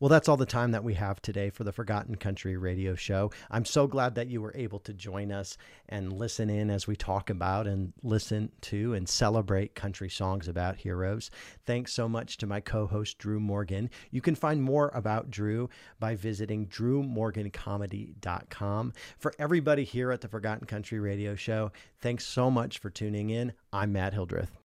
Well, that's all the time that we have today for the Forgotten Country radio show. I'm so glad that you were able to join us and listen in as we talk about and listen to and celebrate country songs about heroes. Thanks so much to my co host, Drew Morgan. You can find more about Drew by visiting drewmorgancomedy.com. For everybody here at the Forgotten Country radio show, thanks so much for tuning in. I'm Matt Hildreth.